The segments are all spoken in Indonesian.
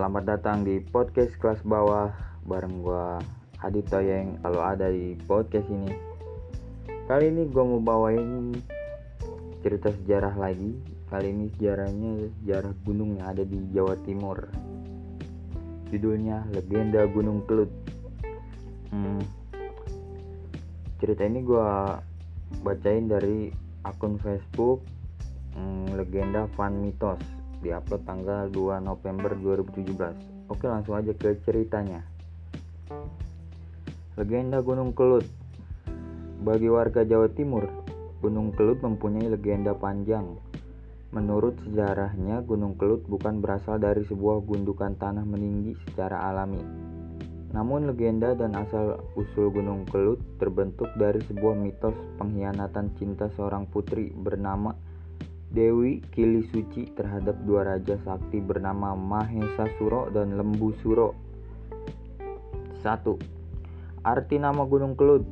selamat datang di podcast kelas bawah bareng gua Adit Toyeng kalau ada di podcast ini. Kali ini gua mau bawain cerita sejarah lagi. Kali ini sejarahnya sejarah gunung yang ada di Jawa Timur. Judulnya Legenda Gunung Kelut. Hmm, cerita ini gua bacain dari akun Facebook hmm, Legenda Fan Mitos diupload tanggal 2 November 2017 oke langsung aja ke ceritanya. Legenda Gunung Kelut. Bagi warga Jawa Timur Gunung Kelut mempunyai legenda panjang. Menurut sejarahnya, Gunung Kelut bukan berasal dari sebuah gundukan tanah meninggi secara alami. Namun legenda dan asal-usul Gunung Kelut terbentuk dari sebuah mitos pengkhianatan cinta seorang putri bernama Dewi Kili Suci terhadap dua raja sakti bernama Mahesa Suro dan Lembu Suro. 1. Arti nama Gunung Kelut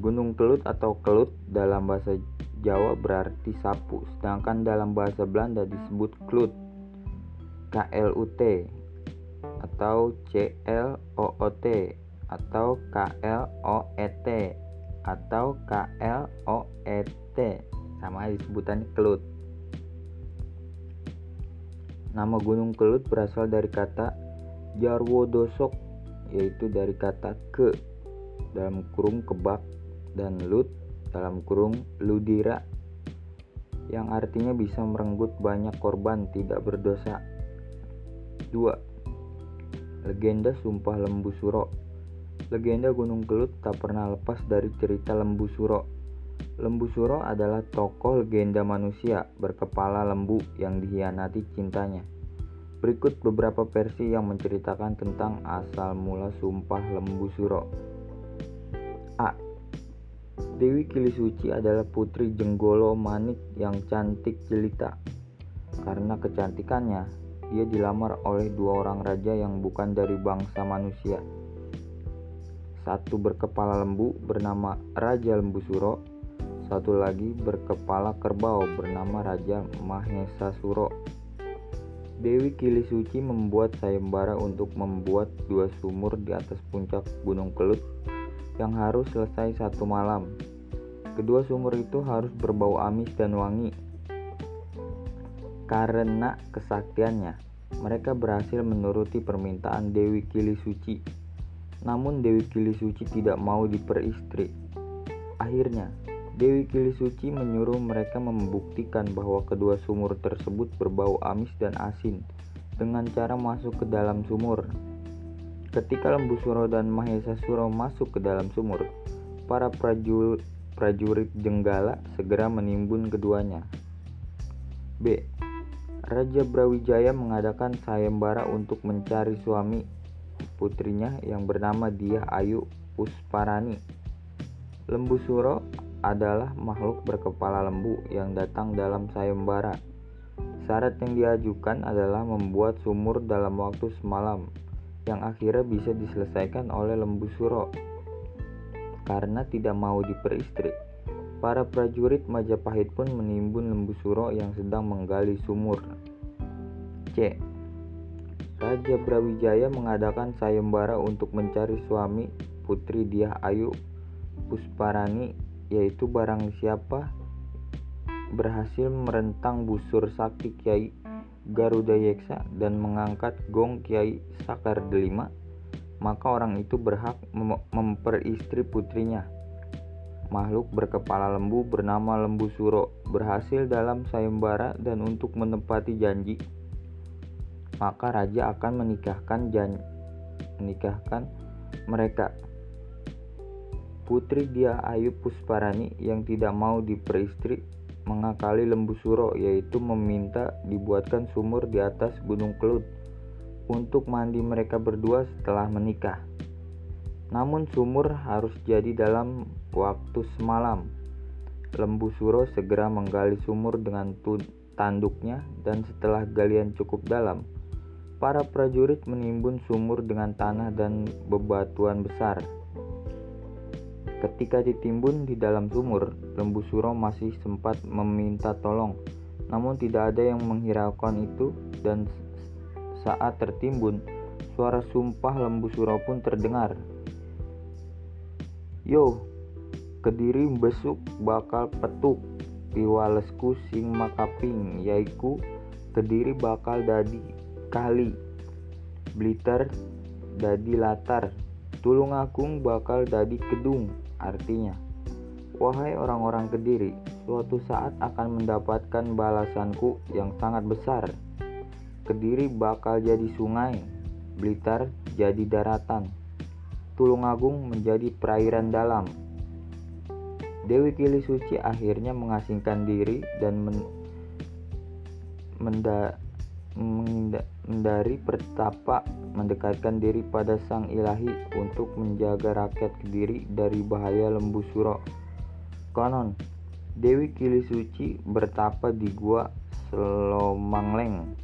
Gunung Kelut atau Kelut dalam bahasa Jawa berarti sapu, sedangkan dalam bahasa Belanda disebut Klut. KLUT atau CLOOT atau KLOET atau KLOET sama disebutannya Kelut. Nama Gunung Kelut berasal dari kata Jarwo Dosok yaitu dari kata ke dalam kurung kebak dan lut dalam kurung ludira yang artinya bisa merenggut banyak korban tidak berdosa. 2. Legenda Sumpah Lembu Suro Legenda Gunung Kelut tak pernah lepas dari cerita Lembu Suro Lembu Suro adalah tokoh legenda manusia berkepala lembu yang dihianati cintanya. Berikut beberapa versi yang menceritakan tentang asal mula sumpah Lembu Suro. A. Dewi Kilisuci adalah putri Jenggolo Manik yang cantik jelita. Karena kecantikannya, dia dilamar oleh dua orang raja yang bukan dari bangsa manusia. Satu berkepala lembu bernama Raja Lembu Suro satu lagi berkepala kerbau bernama Raja Mahesa Suro. Dewi Kili Suci membuat sayembara untuk membuat dua sumur di atas puncak Gunung Kelut yang harus selesai satu malam. Kedua sumur itu harus berbau amis dan wangi. Karena kesaktiannya, mereka berhasil menuruti permintaan Dewi Kili Suci. Namun Dewi Kili Suci tidak mau diperistri. Akhirnya, Dewi Kilisuci menyuruh mereka membuktikan bahwa kedua sumur tersebut berbau amis dan asin dengan cara masuk ke dalam sumur. Ketika Lembu Suro dan Mahesa Suro masuk ke dalam sumur, para prajurit, prajurit Jenggala segera menimbun keduanya. B. Raja Brawijaya mengadakan sayembara untuk mencari suami putrinya yang bernama Dia Ayu Pusparani. Lembu Suro adalah makhluk berkepala lembu yang datang dalam sayembara. Syarat yang diajukan adalah membuat sumur dalam waktu semalam, yang akhirnya bisa diselesaikan oleh lembu suro. Karena tidak mau diperistri, para prajurit Majapahit pun menimbun lembu suro yang sedang menggali sumur. C. Raja Brawijaya mengadakan sayembara untuk mencari suami putri Diah Ayu Pusparani yaitu barang siapa berhasil merentang busur sakti Kiai Garuda Yeksa dan mengangkat gong Kiai Sakar Delima, maka orang itu berhak mem memperistri putrinya. Makhluk berkepala lembu bernama Lembu Suro berhasil dalam sayembara dan untuk menepati janji, maka raja akan menikahkan jan menikahkan mereka Putri dia Ayu Pusparani yang tidak mau diperistri mengakali lembu suro yaitu meminta dibuatkan sumur di atas gunung kelut untuk mandi mereka berdua setelah menikah. Namun sumur harus jadi dalam waktu semalam. Lembu suro segera menggali sumur dengan tanduknya dan setelah galian cukup dalam, para prajurit menimbun sumur dengan tanah dan bebatuan besar. Ketika ditimbun di dalam sumur, lembu suro masih sempat meminta tolong, namun tidak ada yang menghiraukan itu dan saat tertimbun, suara sumpah lembu suro pun terdengar. Yo, kediri besuk bakal petuk, piwalesku sing makaping, yaiku kediri bakal dadi kali, Blitar dadi latar, Tulung Agung bakal dadi kedung, artinya. Wahai orang-orang Kediri, suatu saat akan mendapatkan balasanku yang sangat besar. Kediri bakal jadi sungai, Blitar jadi daratan, Tulungagung menjadi perairan dalam. Dewi Kili Suci akhirnya mengasingkan diri dan men mendari pertapa mendekatkan diri pada sang ilahi untuk menjaga rakyat Kediri dari bahaya lembu suro. Konon, Dewi Kili Suci bertapa di gua Selomangleng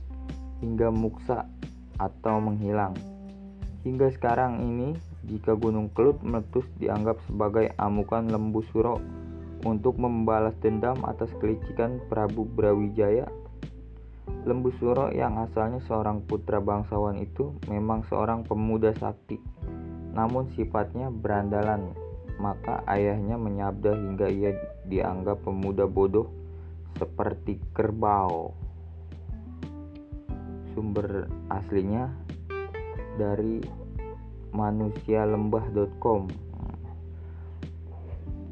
hingga muksa atau menghilang. Hingga sekarang ini, jika Gunung Kelut meletus dianggap sebagai amukan lembu suro untuk membalas dendam atas kelicikan Prabu Brawijaya, lembu suro yang asalnya seorang putra bangsawan itu memang seorang pemuda sakti, namun sifatnya berandalan. Maka ayahnya menyabda hingga ia dianggap pemuda bodoh seperti kerbau. Sumber aslinya dari manusialembah.com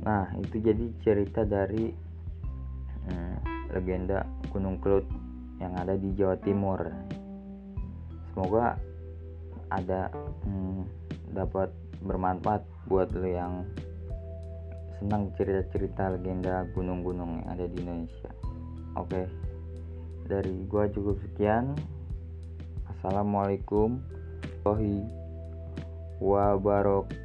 nah itu jadi cerita dari hmm, legenda Gunung Kelut yang ada di Jawa Timur. Semoga ada hmm, dapat bermanfaat buat lo yang senang cerita-cerita legenda gunung-gunung yang ada di Indonesia. Oke dari gua cukup sekian. Assalamualaikum warahmatullahi wabarakatuh